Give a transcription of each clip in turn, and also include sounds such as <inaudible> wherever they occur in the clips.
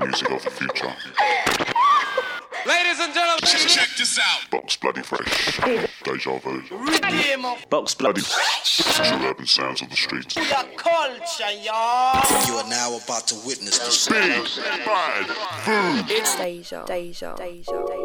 music of the future. Ladies and gentlemen, check this out. Box Bloody Fresh. Deja Vu. Box Bloody. Fresh. True urban sounds of the streets. your culture, y'all. You are now about to witness the Big Bad Vu. It's Deja, Deja, Deja, Deja,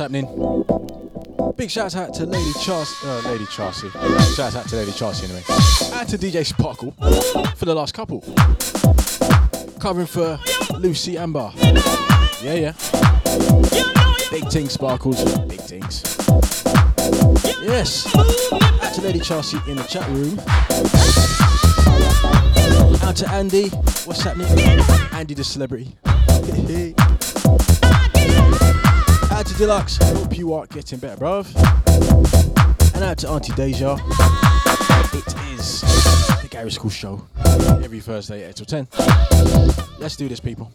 happening? Big shout out to Lady Chas, uh, Lady Chasey. Shout out to Lady Chasey anyway. And to DJ Sparkle for the last couple. Covering for Lucy Amber. Yeah, yeah. Big things, Sparkles. Big things. Yes. Out to Lady Chasey in the chat room. Out to Andy. What's happening? Andy the celebrity. Deluxe. Hope you are getting better, bruv. And out to Auntie Deja. It is the Garage Skool Show. Every Thursday, 8 till 10. Let's do this, people.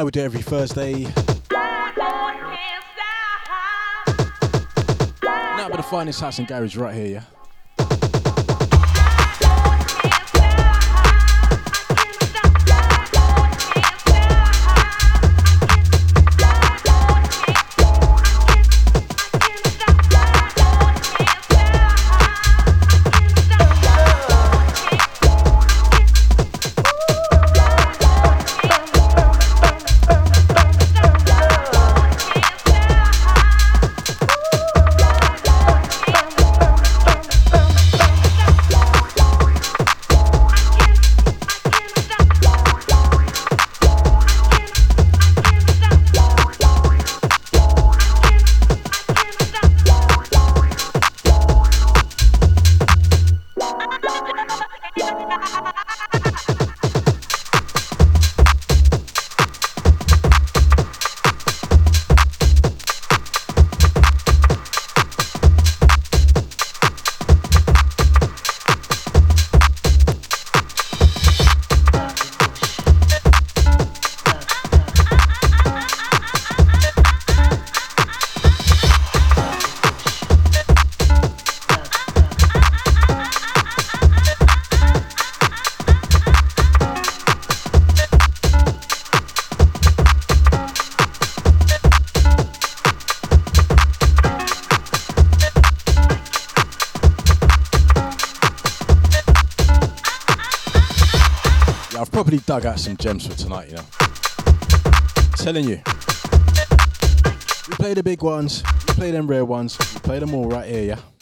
Know we do every Thursday. Not Nothing but the finest house and garage right here, yeah? Probably dug out some gems for tonight, you know. Telling you. We play the big ones, we play them rare ones, we play them all right here, yeah?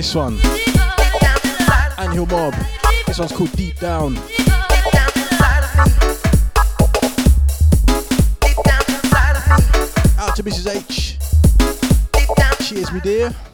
This one. Annual Mob. This one's called Deep Down. Out to Mrs. H. Cheers, me dear.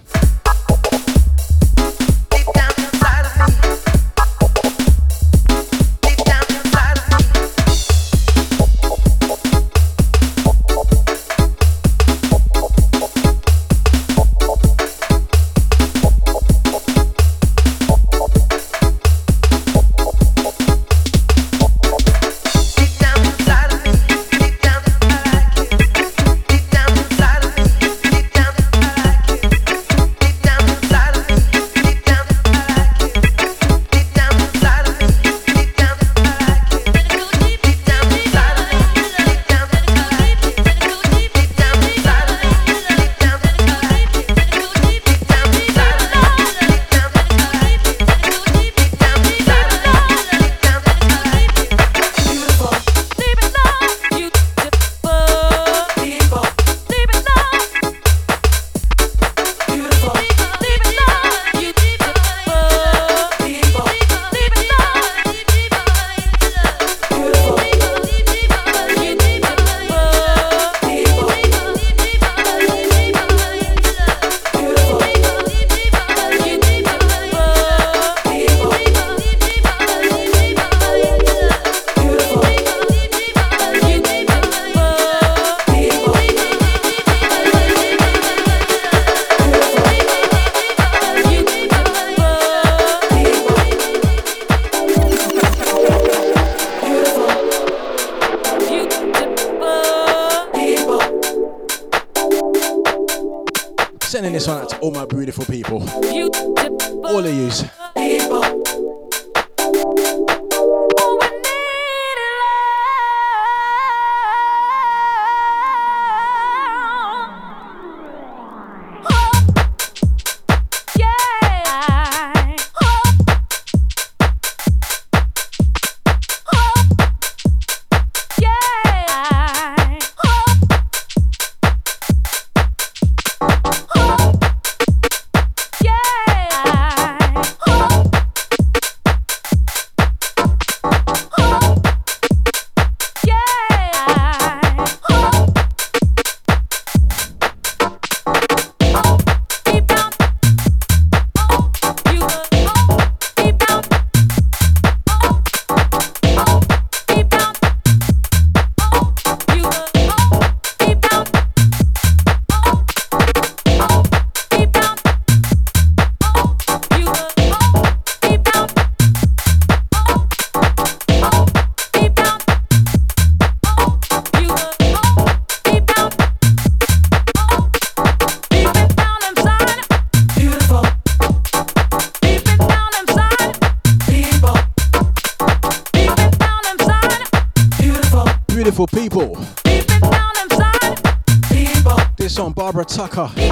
Walker.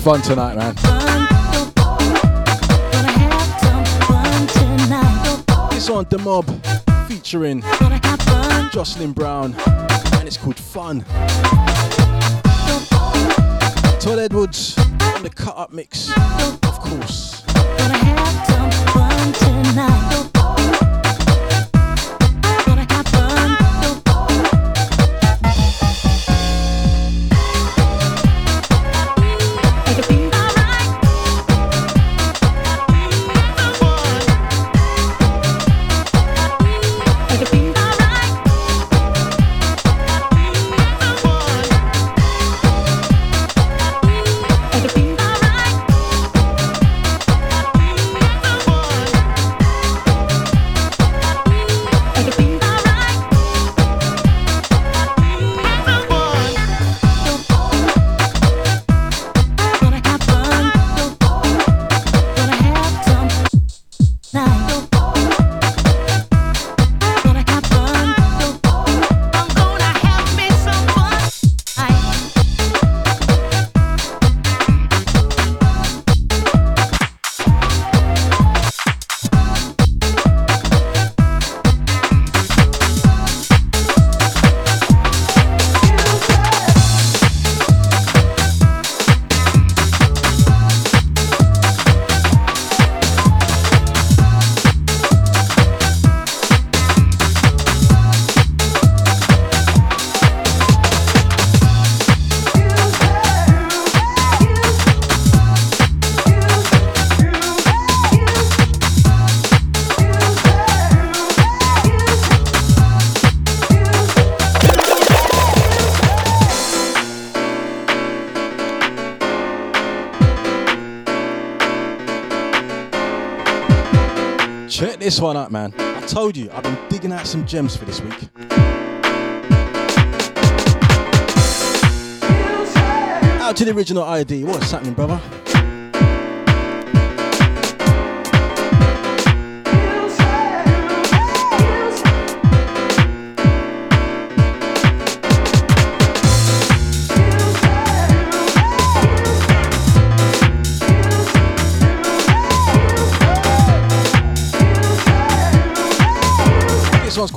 fun tonight, man. It's on The Mob featuring Jocelyn Brown, and it's called Fun. Todd Edwards on the cut up mix. One up, man. I told you, I've been digging out some gems for this week. Out to the original ID. What's happening, brother?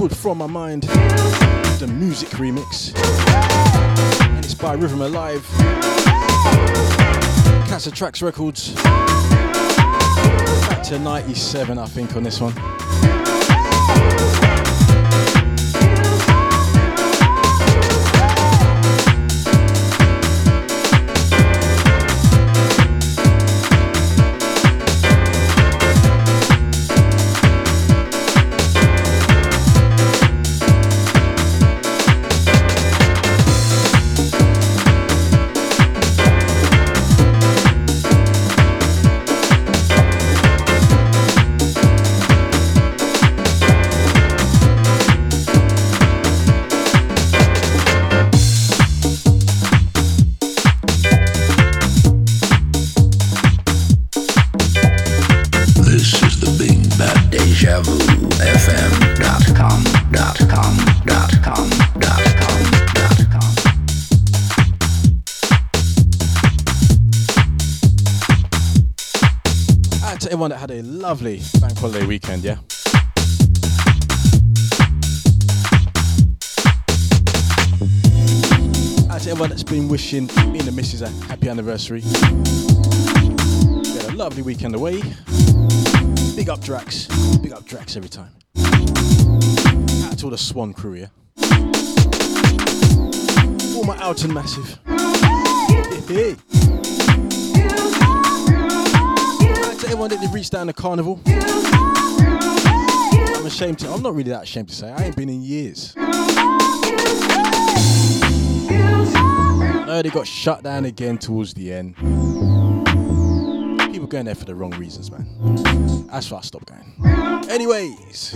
Called From My Mind, the music remix. And it's by Rhythm Alive. Casa Tracks Records. Back to 97, I think, on this one. Lovely bank holiday weekend, yeah? To everyone that's been wishing me and the missus a happy anniversary. We had a lovely weekend away. Big up Drax. Big up Drax every time. Out to all the Swan crew, yeah? All my Alton Massive. Hey. Out to everyone that did reach down the carnival. I'm ashamed to, I'm not really that ashamed to say, I ain't been in years. No, they got shut down again towards the end. People going there for the wrong reasons, man. That's why I stopped going. Anyways.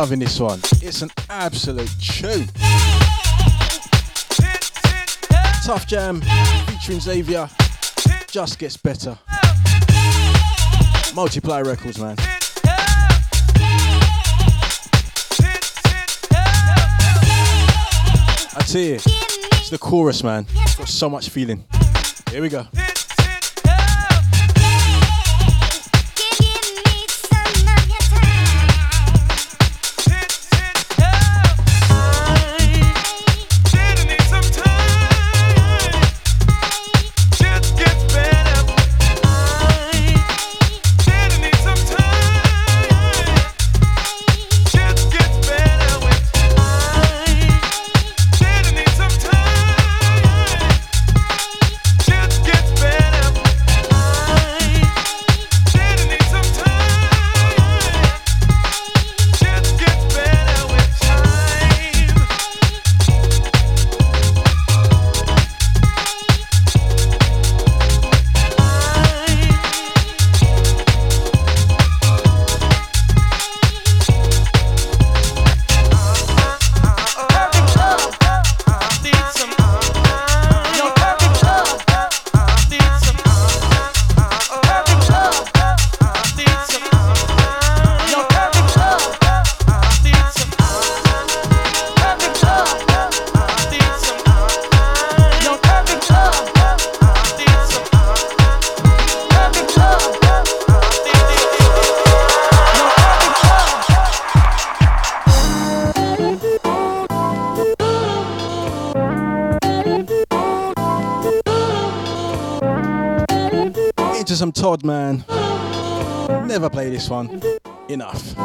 Loving this one. It's an absolute tune. Tough Jam featuring Xavier just gets better. Multiply Records, man. I tell you, it's the chorus, man. It's got so much feeling. Here we go. One. Enough.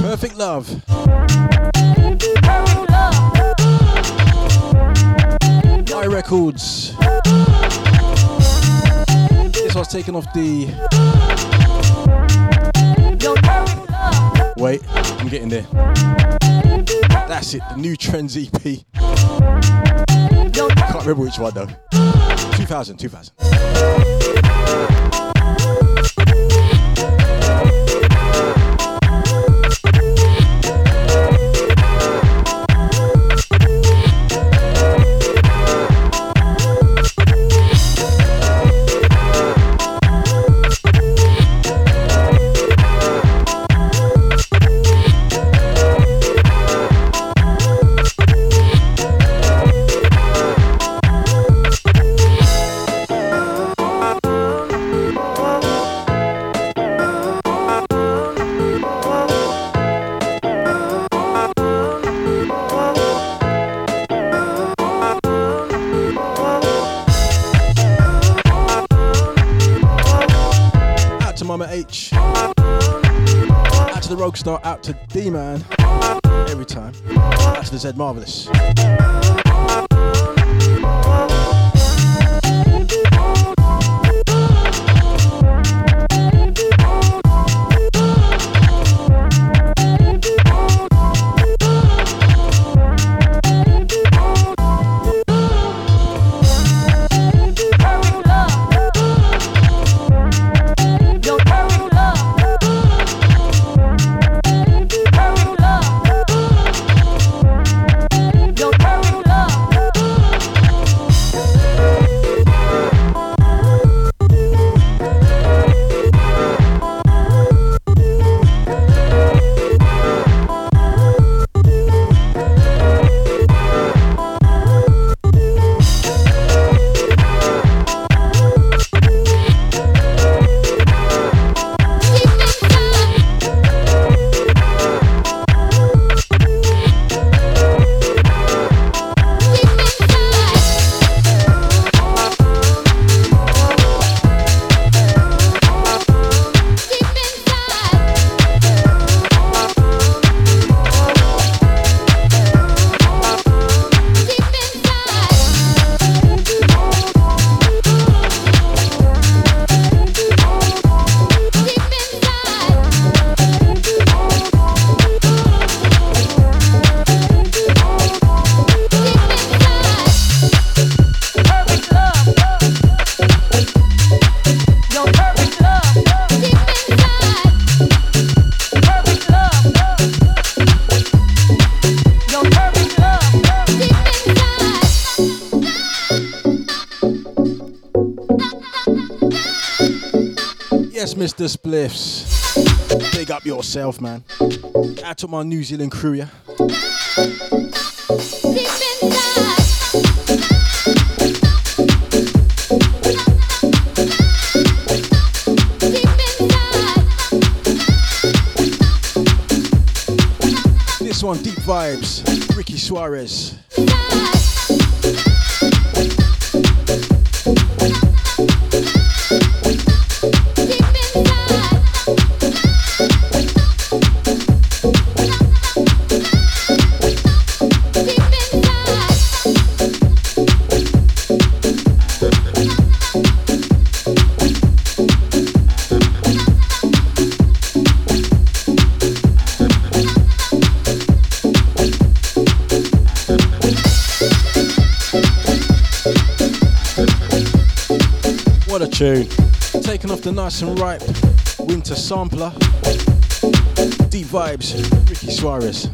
Perfect love. My records. This was taken off the. Wait, I'm getting there. That's it, the new Trends EP. Remember which one though. 2000, 2000. To D Man. Every time. That's the Z Marvelous. Mr. Spliffs. Big up yourself, man. Out to my New Zealand crew, yeah. This one, Deep Vibes, Ricky Suarez. tune. Taking off the nice and ripe winter sampler. Deep vibes, Ricky Suarez.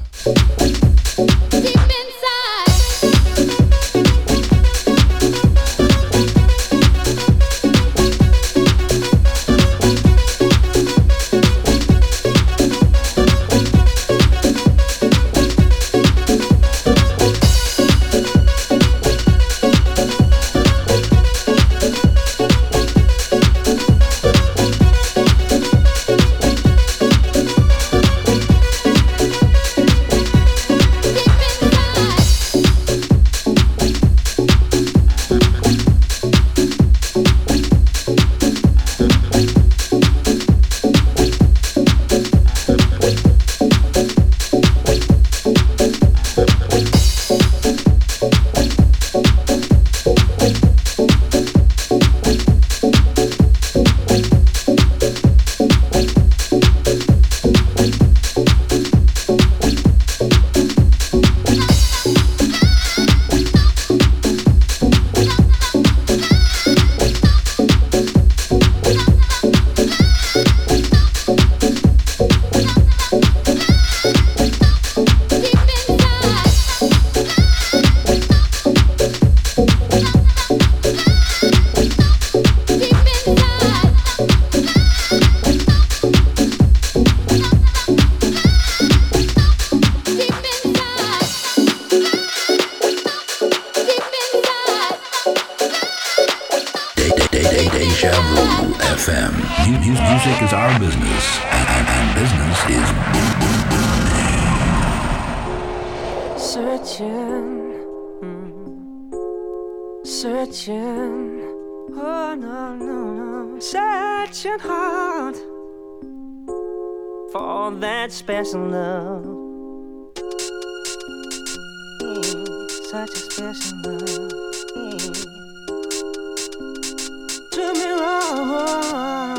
love mm. to me wrong.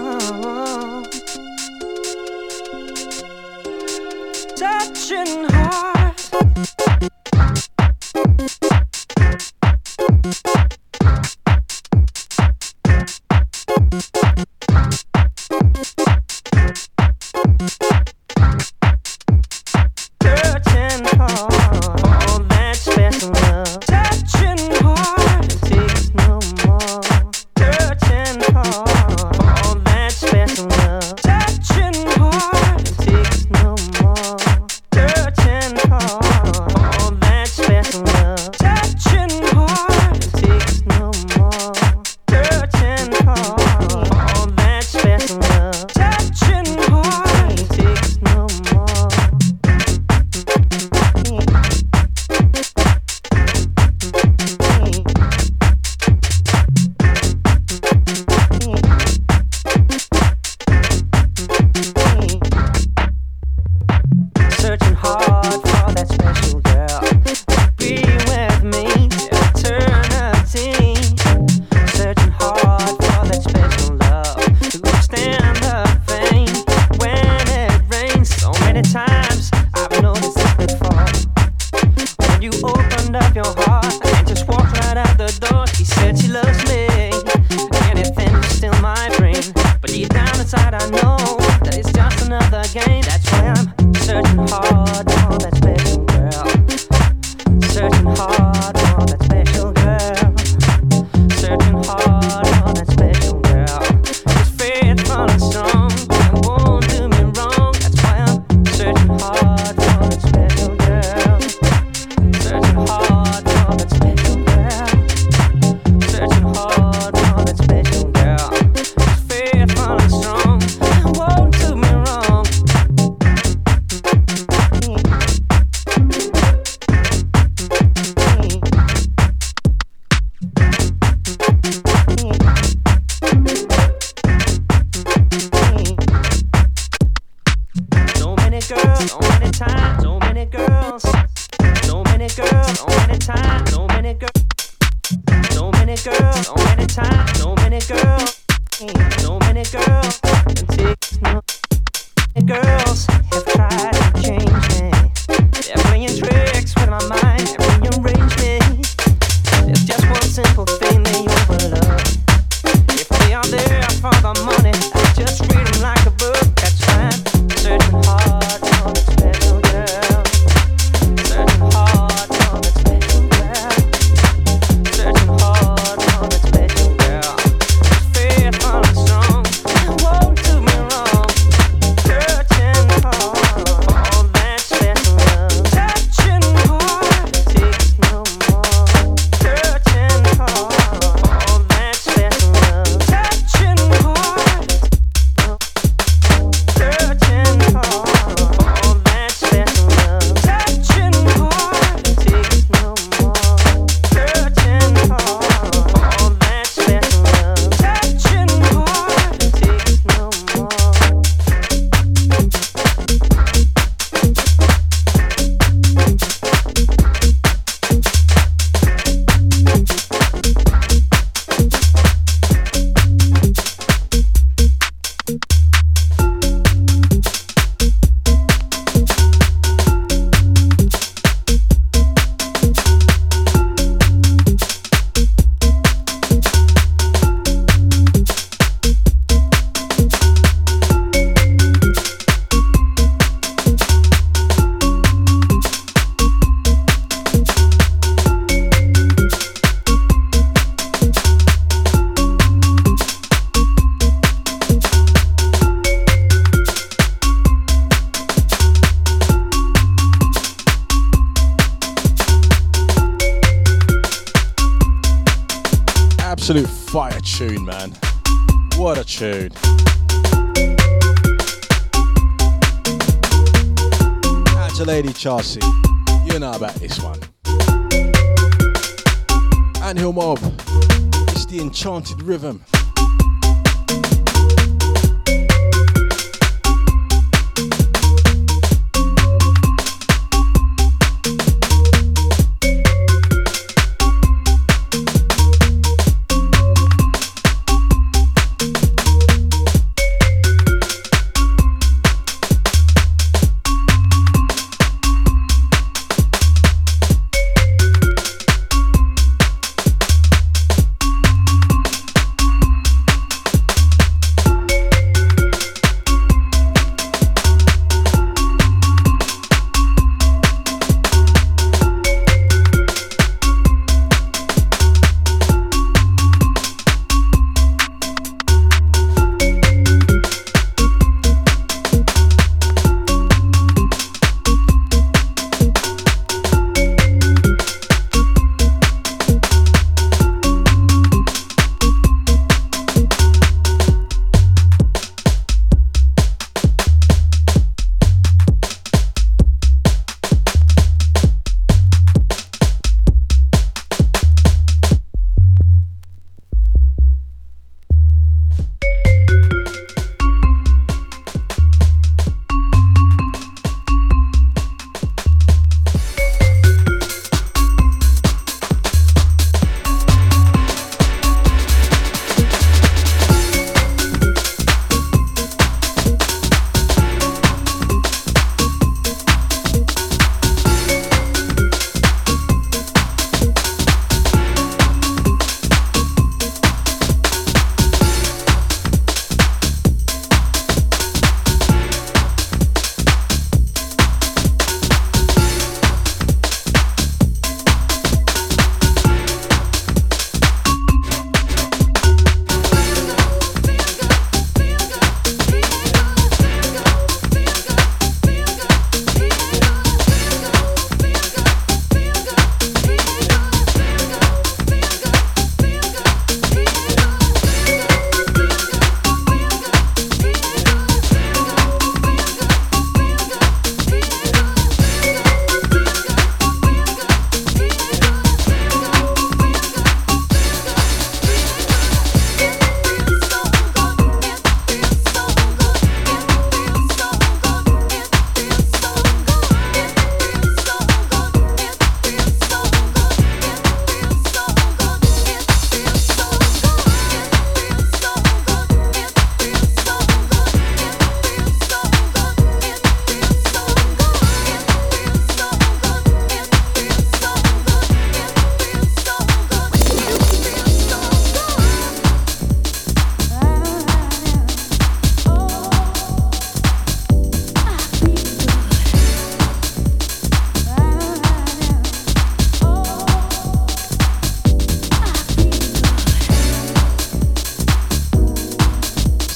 Chelsea.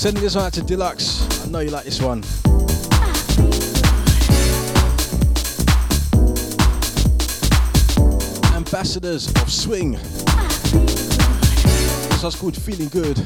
Sending this one out to Deluxe. I know you like this one. Ambassadors of Swing. This one's called Feeling Good.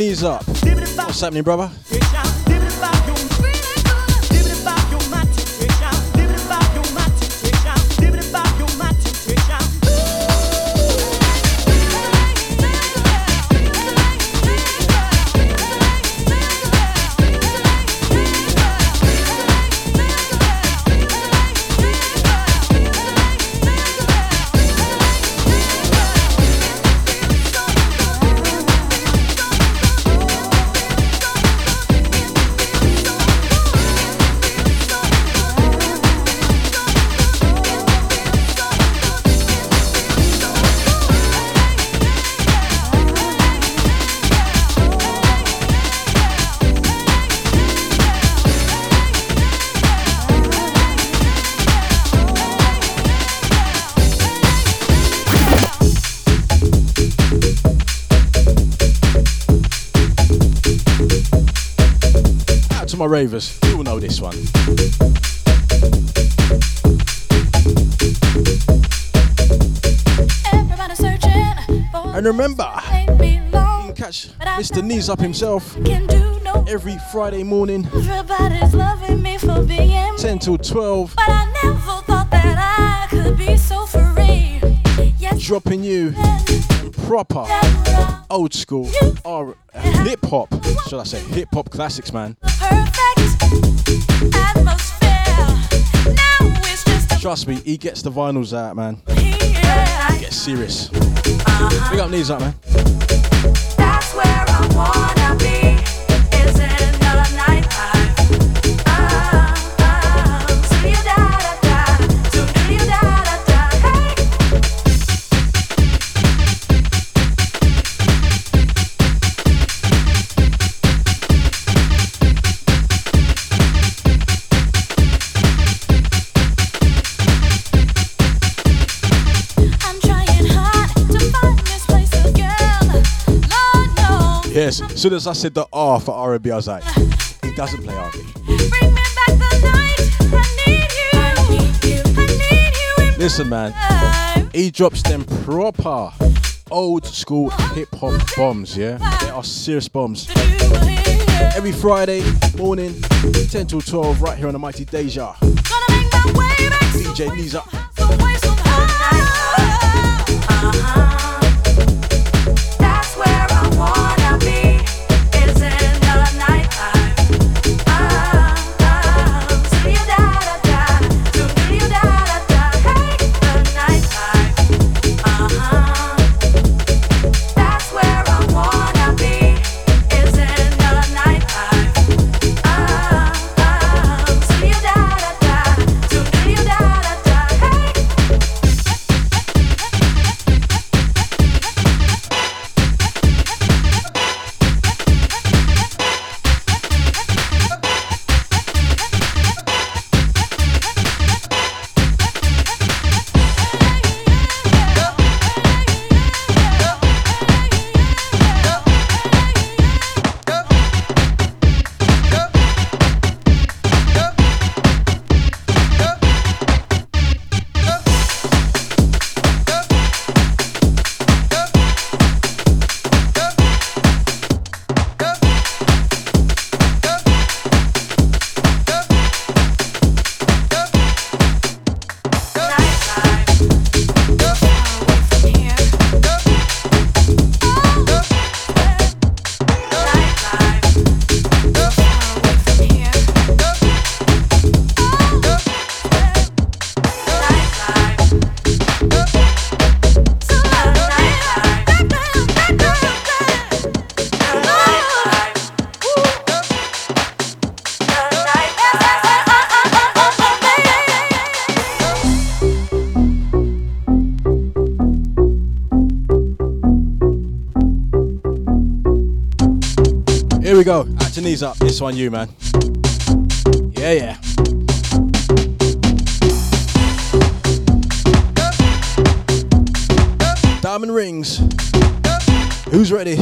Knees up. What's happening, brother? Ravers. you'll know this one. Everybody searching for And remember, you can catch Mr. Knees Up himself no. every Friday morning, Everybody's loving me for being 10 till 12, But I never thought that I could be so free. Yes, dropping you proper old school or hip hop, should I say, hip hop classics, man. Trust me, he gets the vinyls out, man. Get serious. Big up Knees Up, man. Yes, as soon as I said the R for R&B, I was like, he doesn't play R&B. Bring me back the night. I need you. I need you in Listen, man, he drops them proper old school hip hop bombs, yeah? They are serious bombs. Every Friday morning, 10 till 12, right here on the Mighty Deja. Gonna make my way DJ Knees Up? This one, you, man. Yeah, yeah. Diamond rings. Who's ready?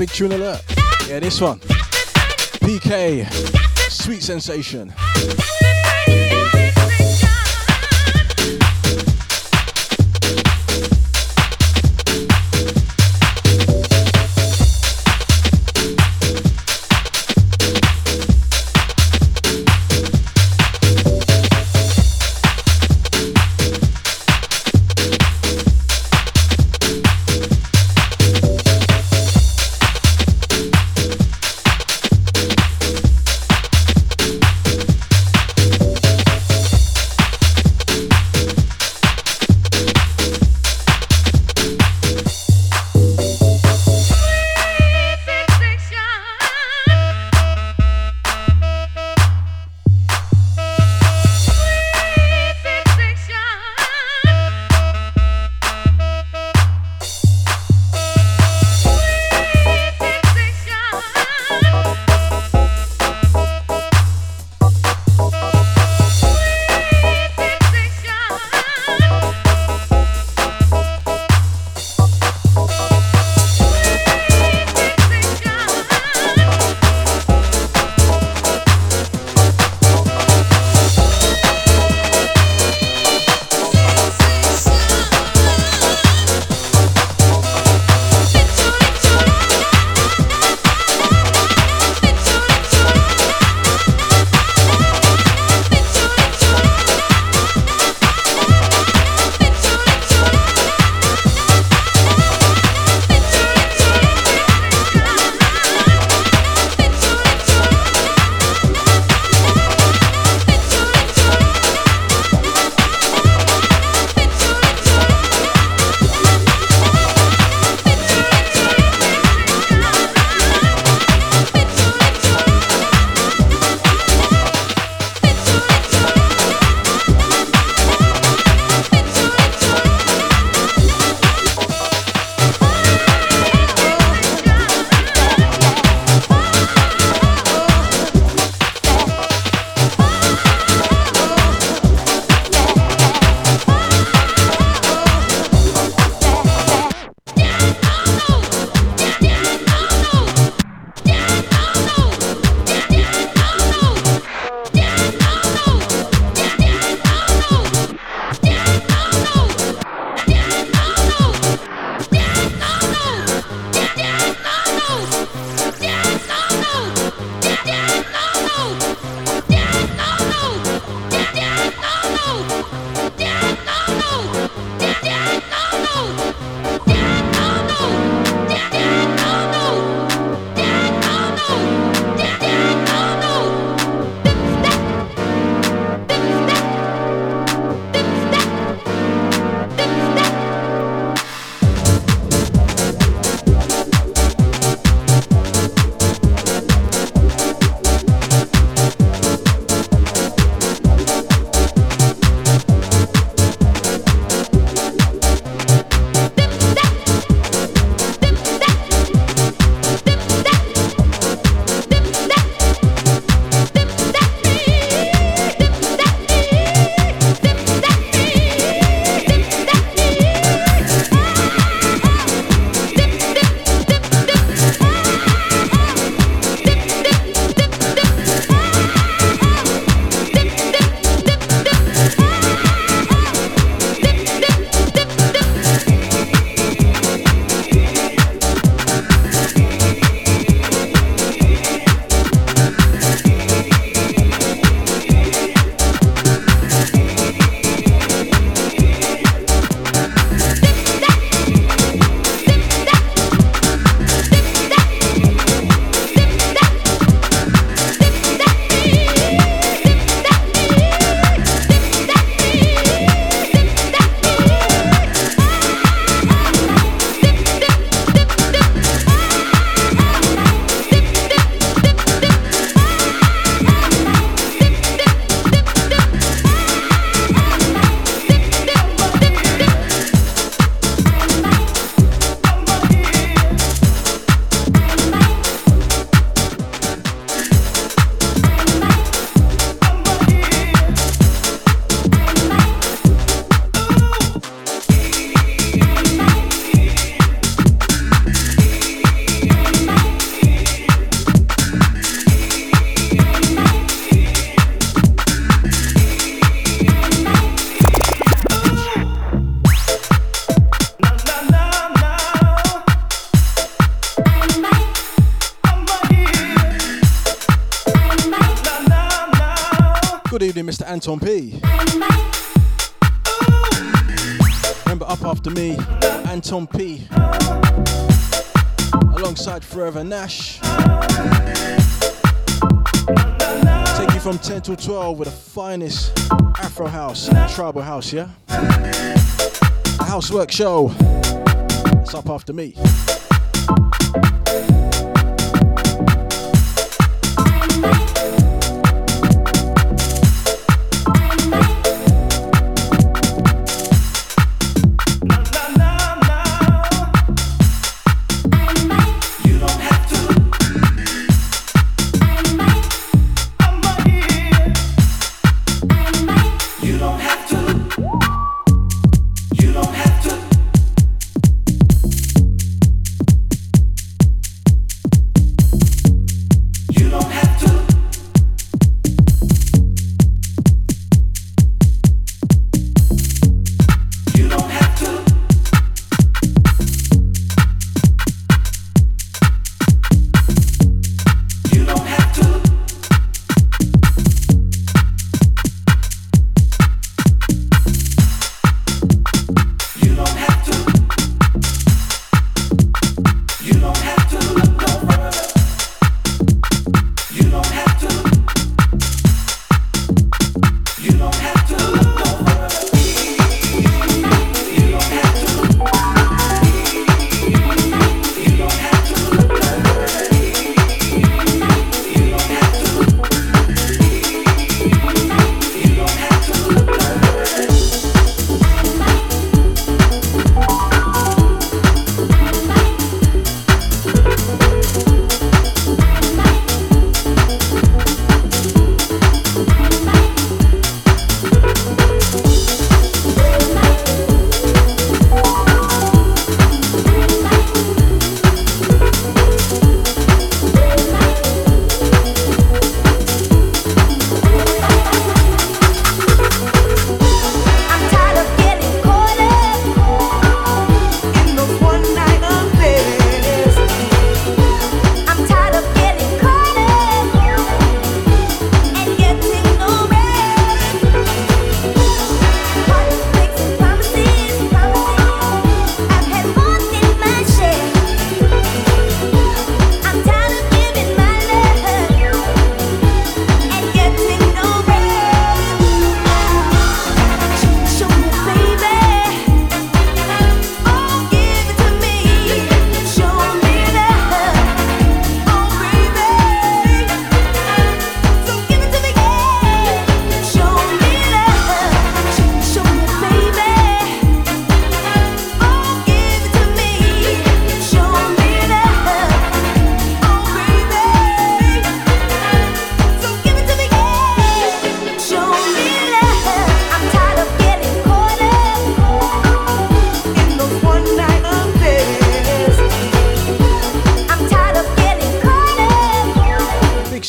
Big tune alert. Yeah, this one. PK, Sweet Sensation. Anton P. Remember, up after me, Anton P. Alongside Forever Nash. Take you from 10 till 12 with the finest Afro house, tribal house, yeah? The Housework Show. It's up after me.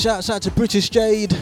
Shouts out to British Jade.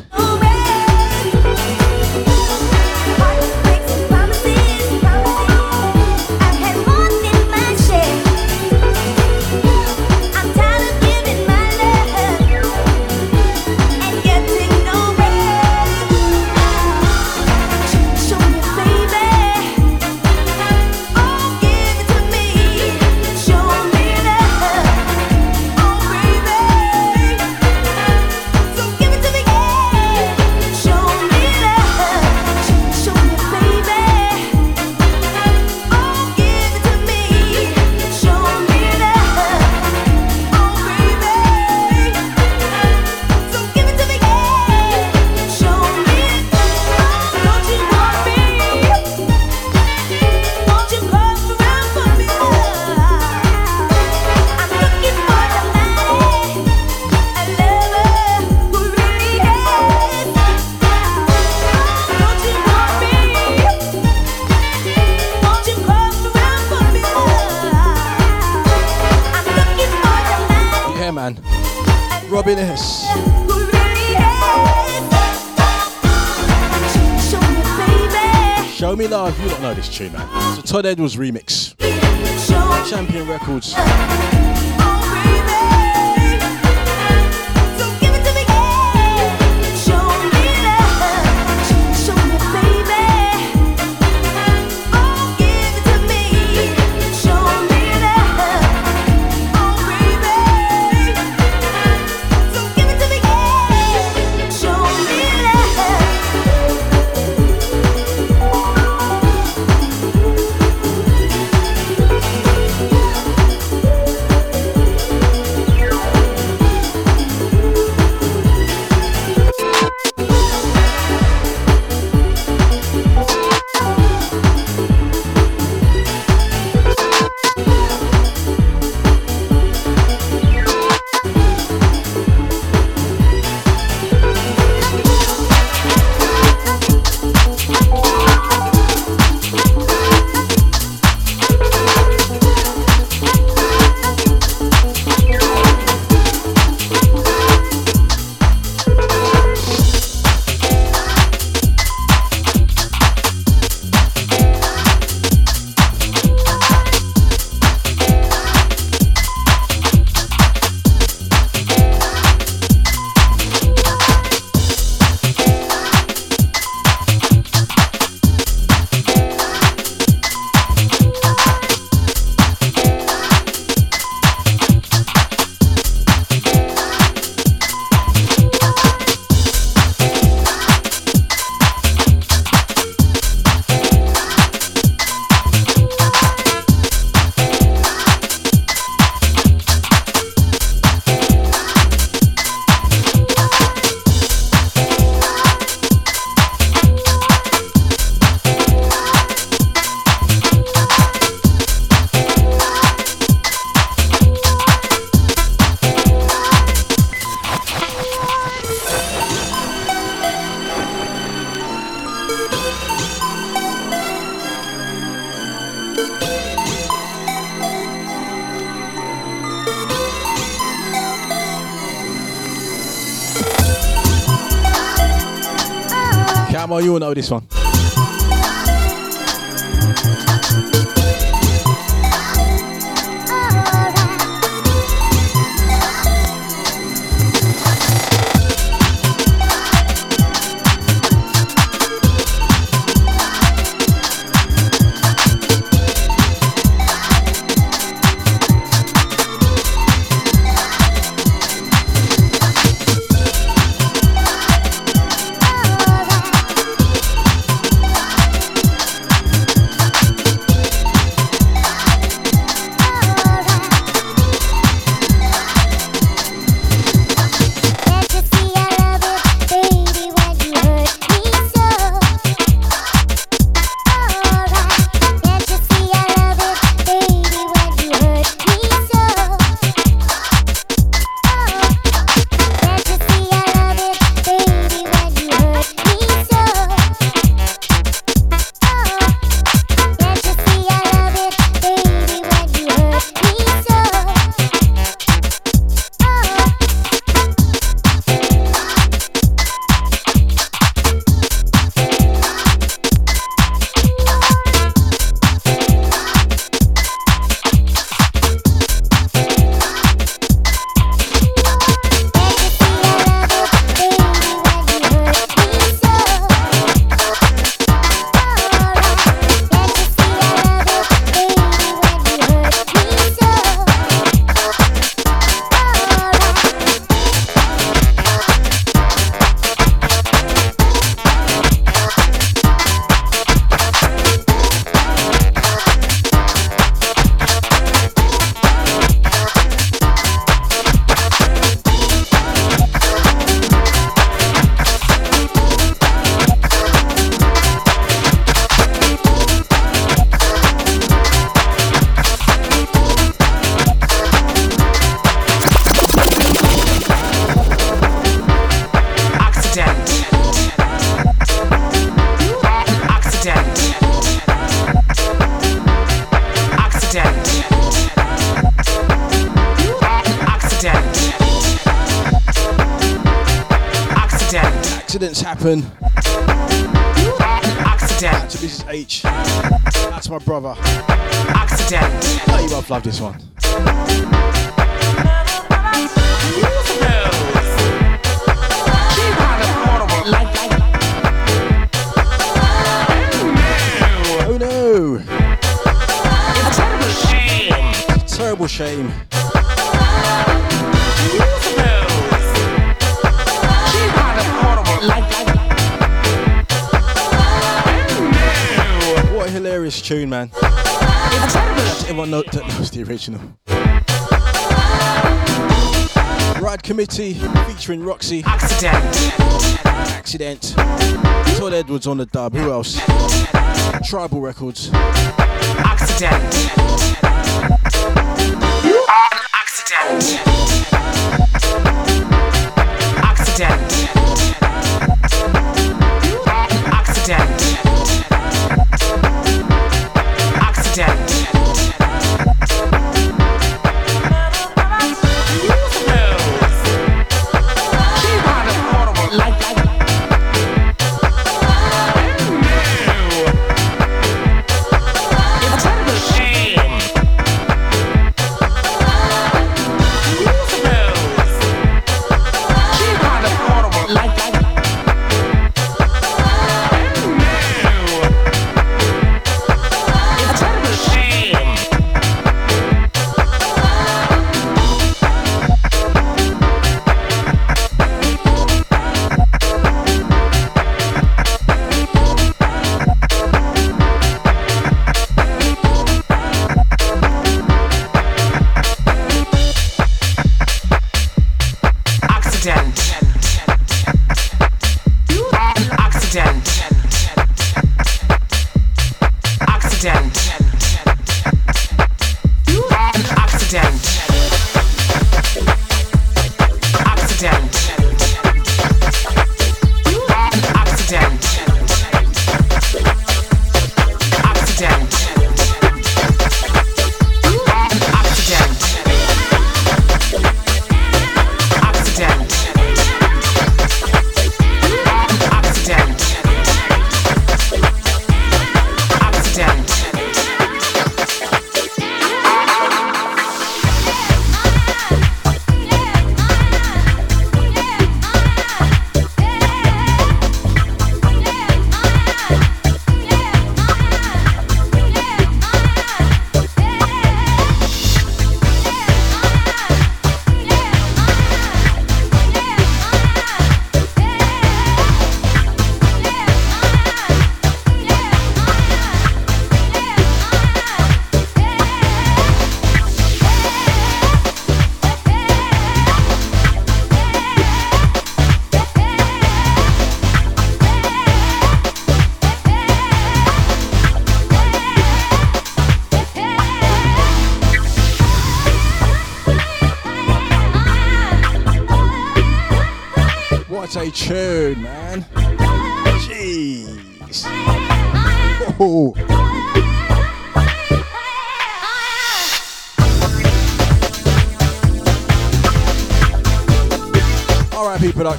Man. It's a Todd Edwards remix. Champion Records. Come on, you know this one. Original. Ride Committee featuring Roxy. Accident. Accident. Todd Edwards on the dub. Who else? Tribal Records. Accident.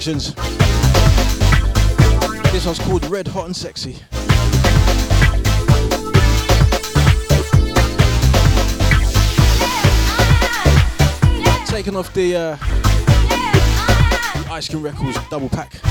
Productions. This one's called Red Hot and Sexy. Taken off the, uh, the Ice Cream Records double pack.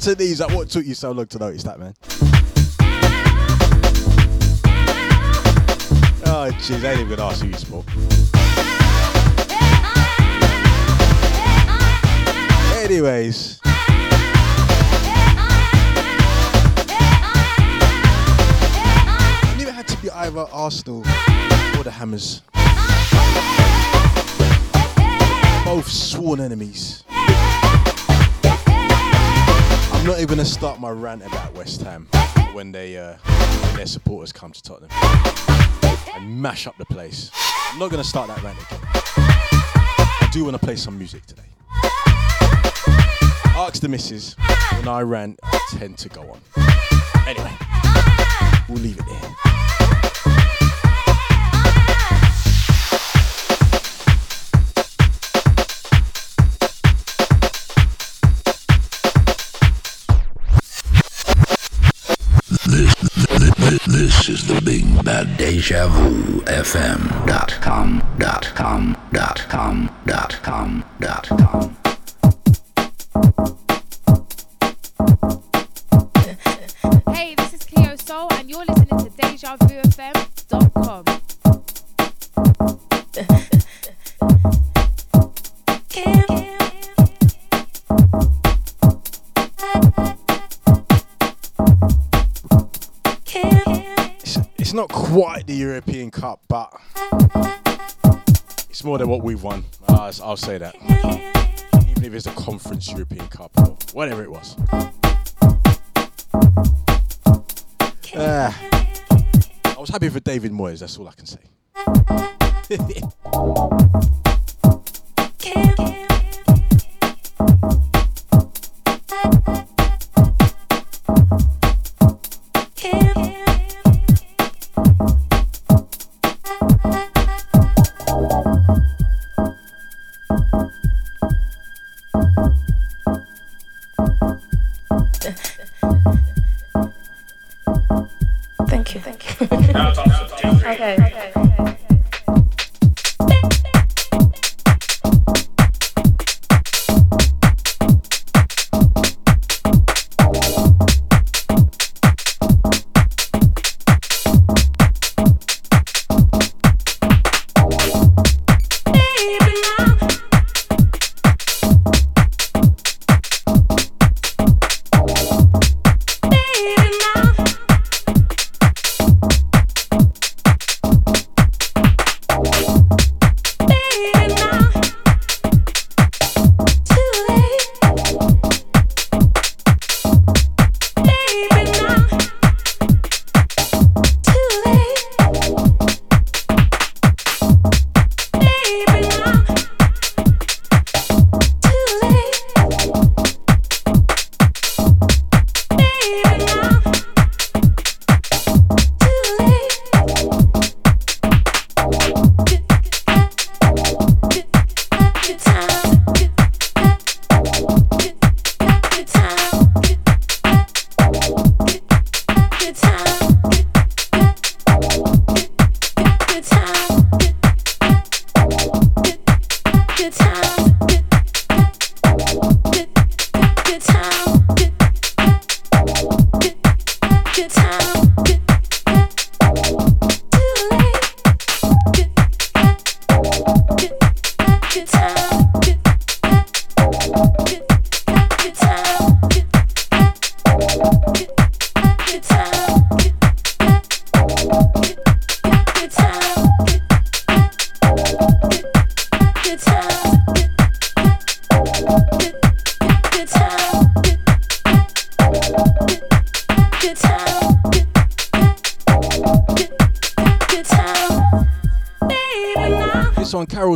To these, like, what took you so long to notice that, man? Oh, jeez, I ain't even gonna ask you spoke. Anyways. I knew had to be either Arsenal or the Hammers. Both sworn enemies. I'm not even gonna start my rant about West Ham when they uh, their supporters come to Tottenham and mash up the place. I'm not gonna start that rant again. I do want to play some music today. Ask the missus when I rant, I tend to go on. Anyway, we'll leave it there. This, is the Big Bad Deja Vu FM Cup, but it's more than what we've won. Uh, I'll- I'll say that. Even if it's a Conference European Cup or whatever it was. Uh, I was happy for David Moyes, that's all I can say. <laughs>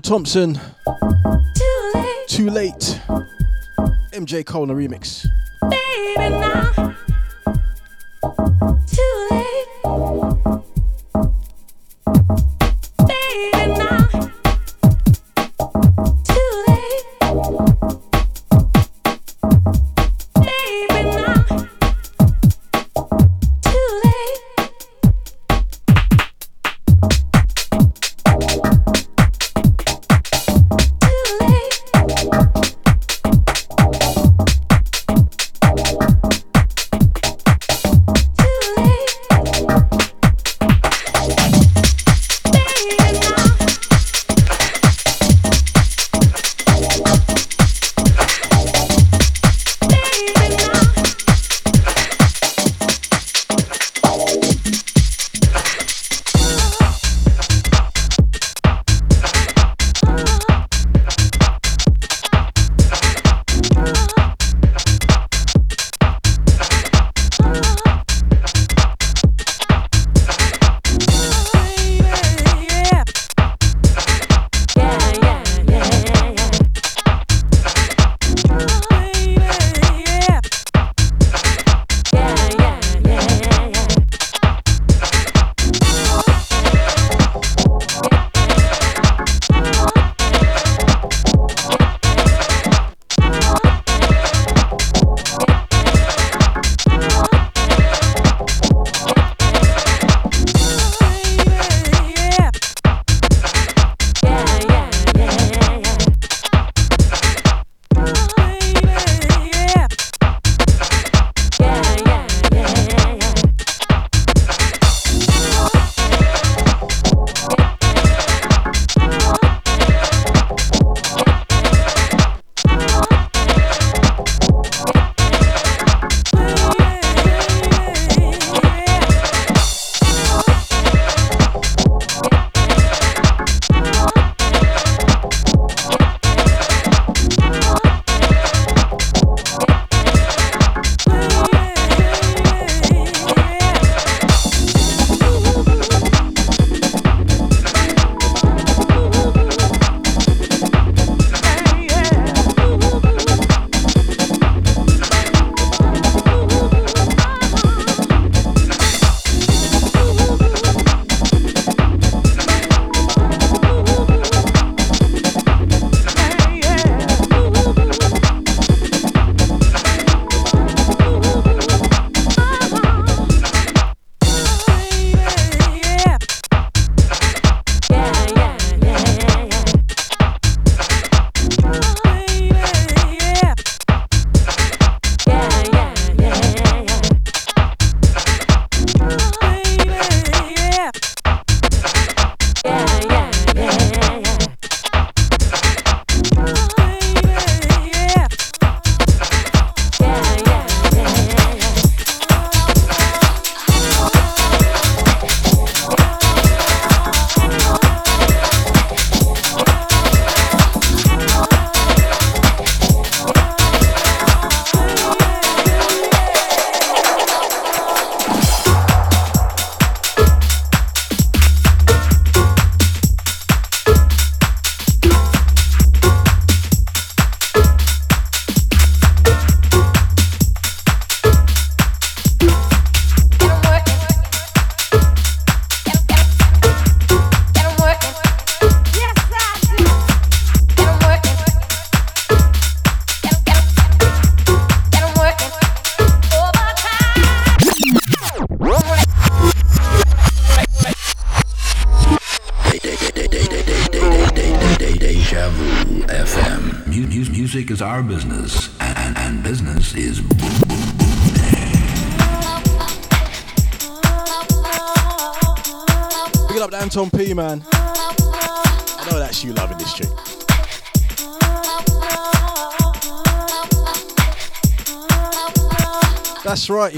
Thompson. Too late, Too late. MJ Cole remix.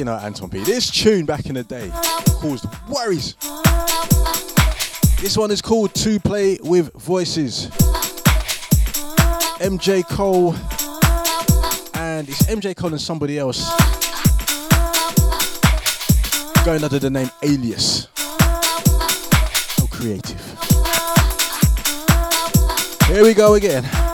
You know, Anton P. This tune back in the day caused worries. This one is called To Play with Voices. MJ Cole, and it's MJ Cole and somebody else going under the name Alias. So creative. Here we go again.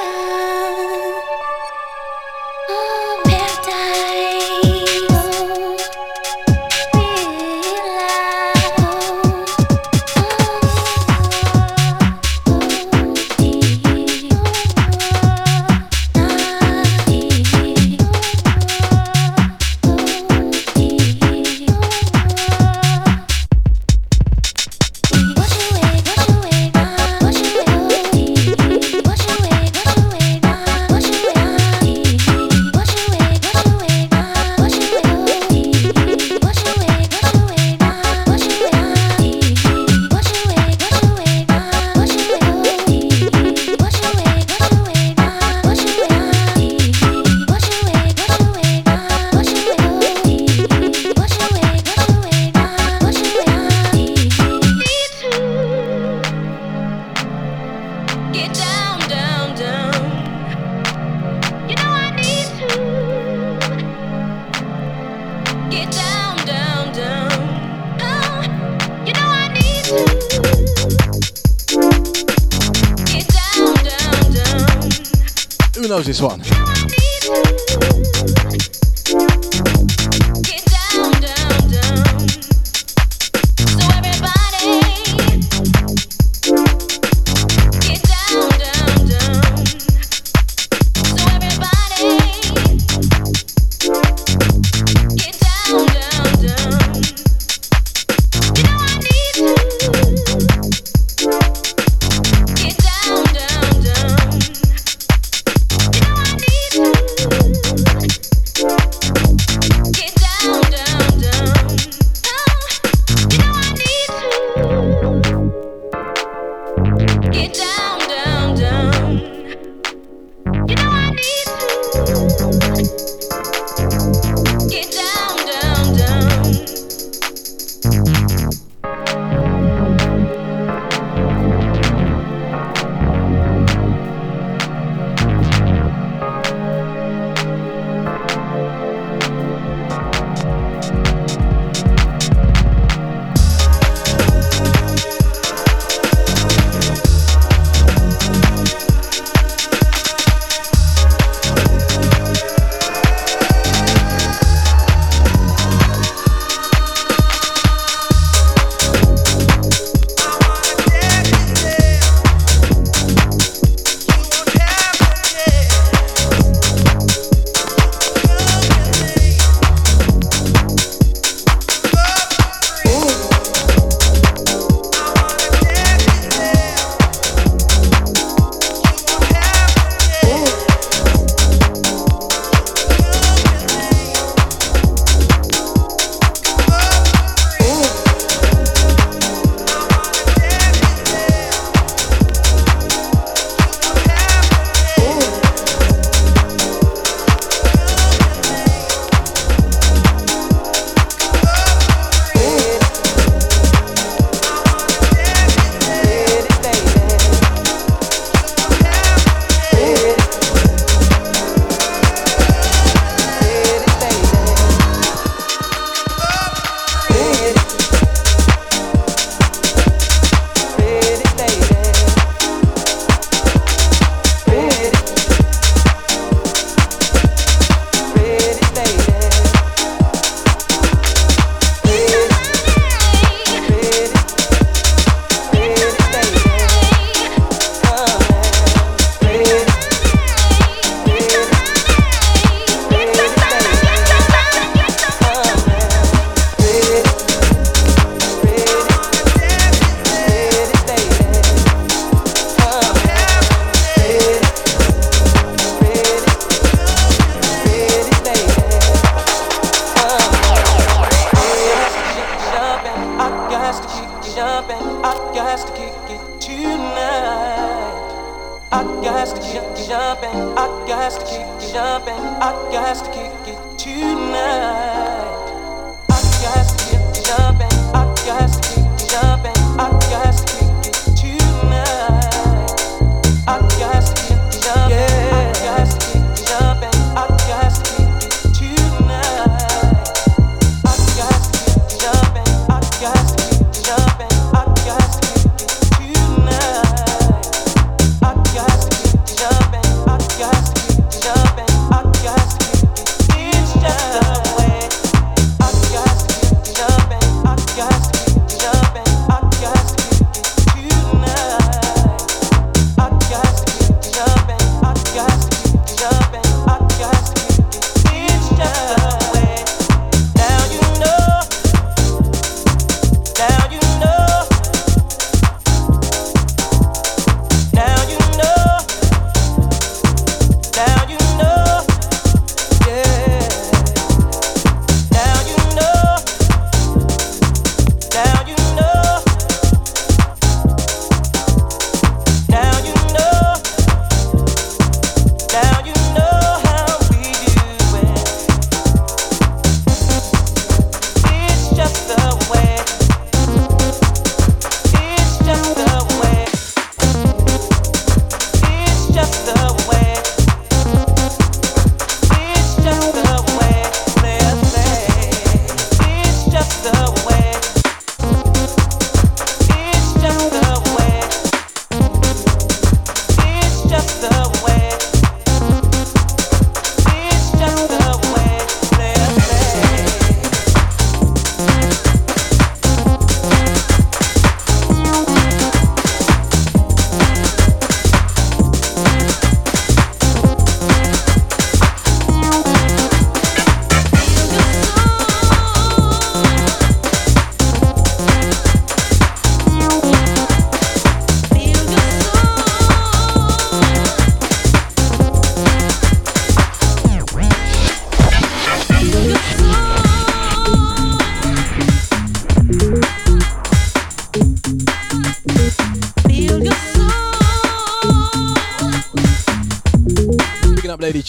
Get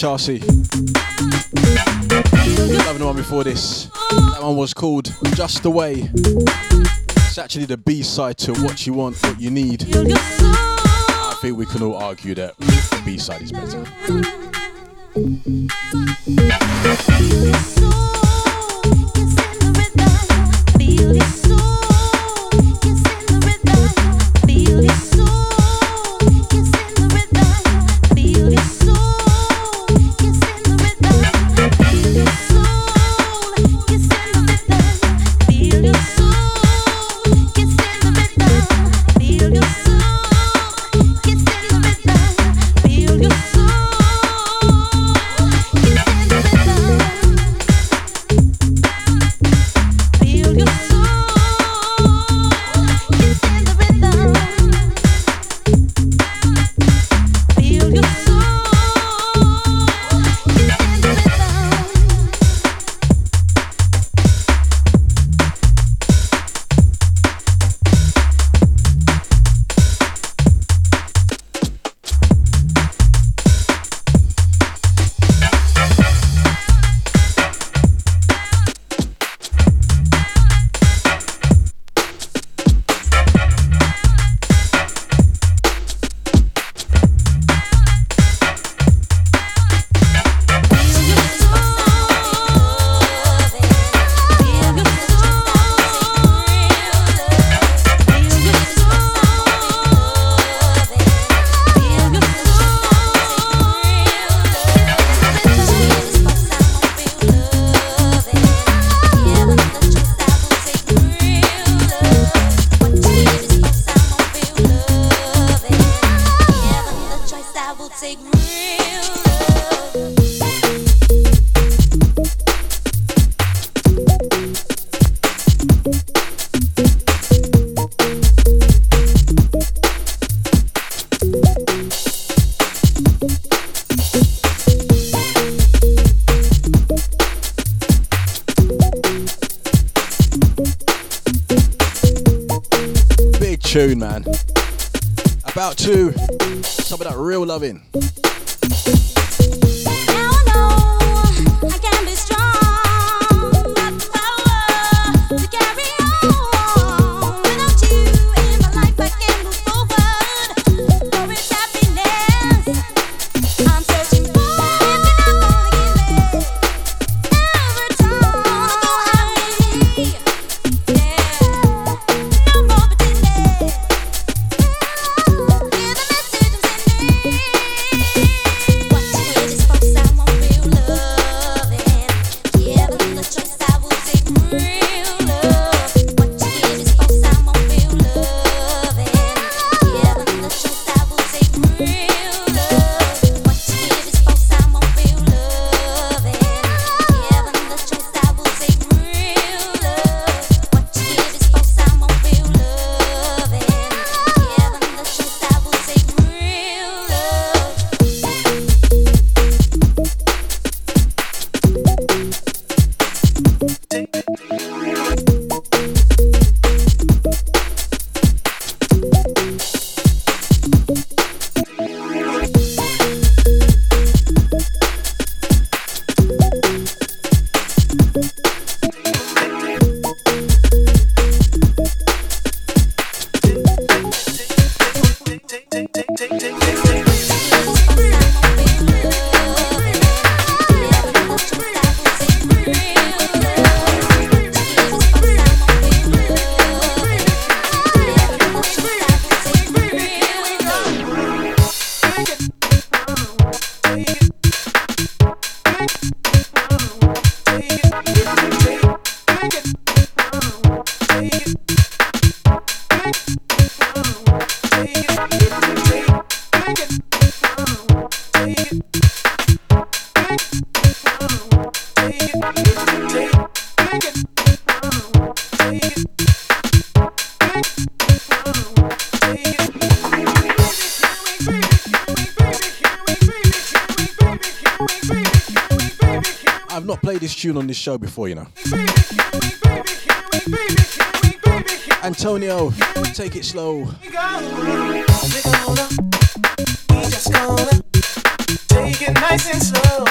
Chelsea. Loving the one before this. That one was called Just the Way. It's actually the B side to What You Want, What You Need. I think we can all argue that the B side is better. Tune on this show before, you know. Antonio, take it slow. Take it nice. nice and slow,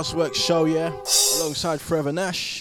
Housework Show, yeah, alongside Forever Nash.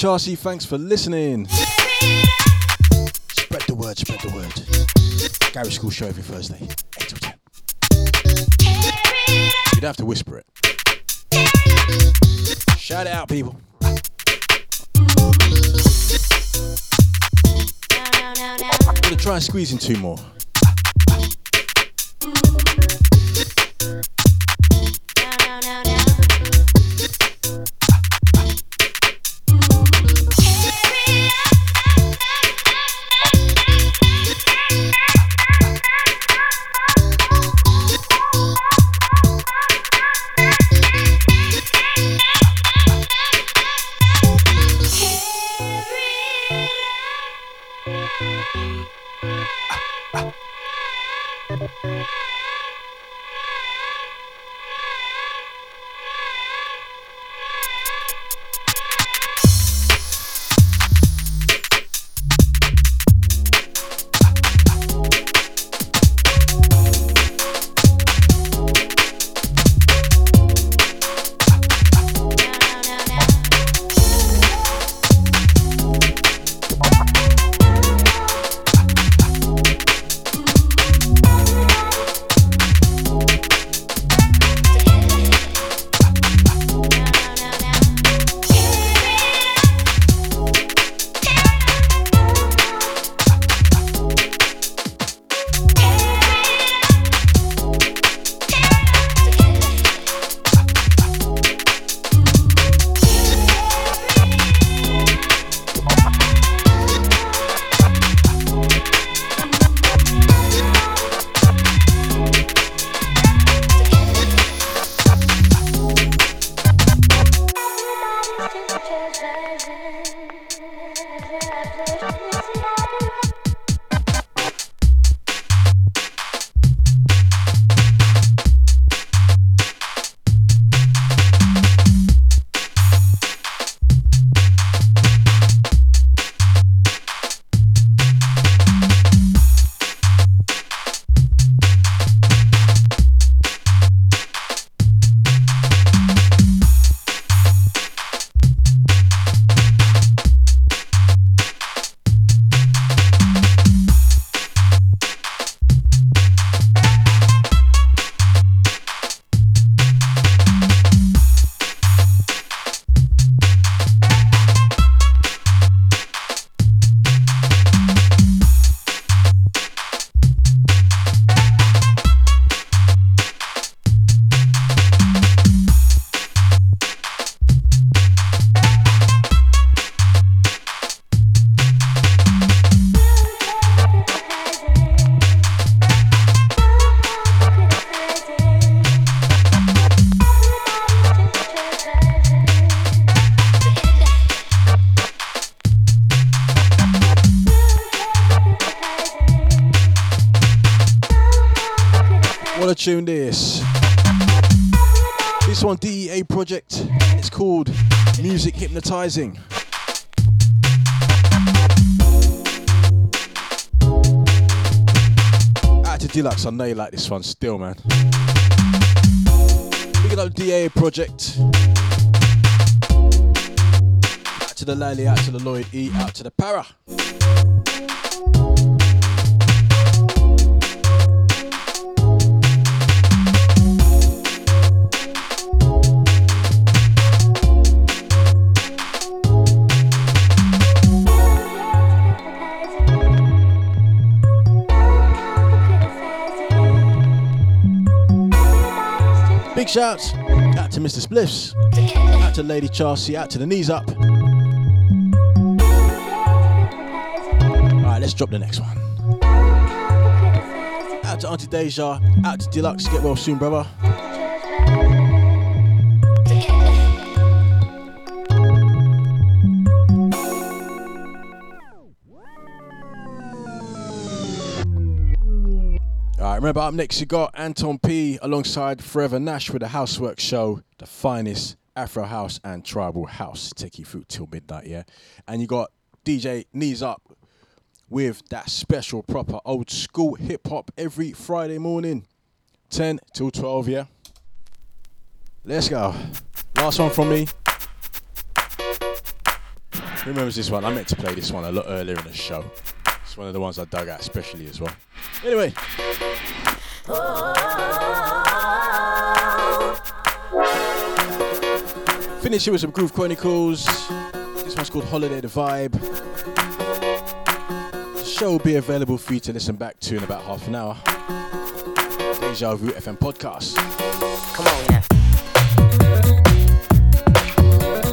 Chasey. Thanks for listening. Spread the word, spread the word. Garage Skool Show every Thursday, 8 till 10. You'd have to whisper it. Shout it out, people. I'm gonna try and squeeze in two more. Tune this. This one DEA project. It's called Music Hypnotizing. Out to Deluxe, I know you like this one still, man. Big up DEA project. Out to the Lily, out to the Lloyd E, out to the Para. Shouts out to Mr. Spliffs, out to Lady Chelsea, out to the knees up. Alright, let's drop the next one. Out to Auntie Deja, out to Deluxe, get well soon, brother. remember up next you got Anton P alongside Forever Nash with the Housework Show, the finest Afro House and Tribal House. Take you through till midnight, yeah? And you got DJ Knees Up with that special, proper old school hip hop every Friday morning, 10 till 12, yeah? Let's go. Last one from me. Who remembers this one? I meant to play this one a lot earlier in the show one of the ones I dug out especially as well. Anyway. Finish it with some Groove Chronicles. This one's called Holiday the Vibe. The show will be available for you to listen back to in about half an hour. Deja Vu FM podcast. Come on yeah.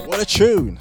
What a tune!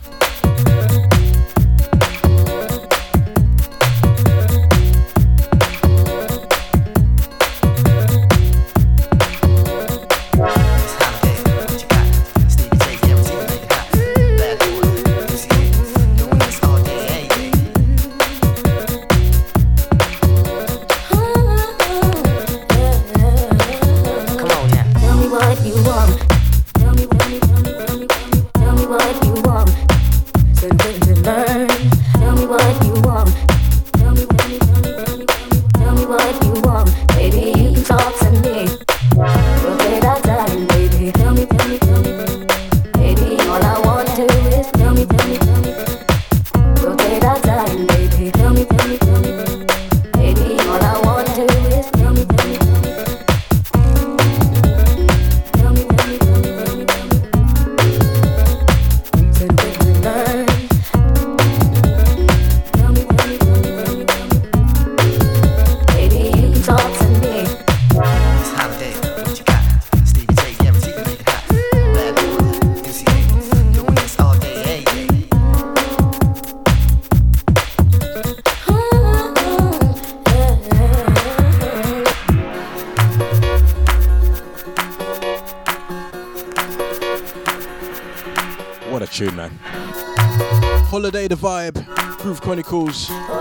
Oh.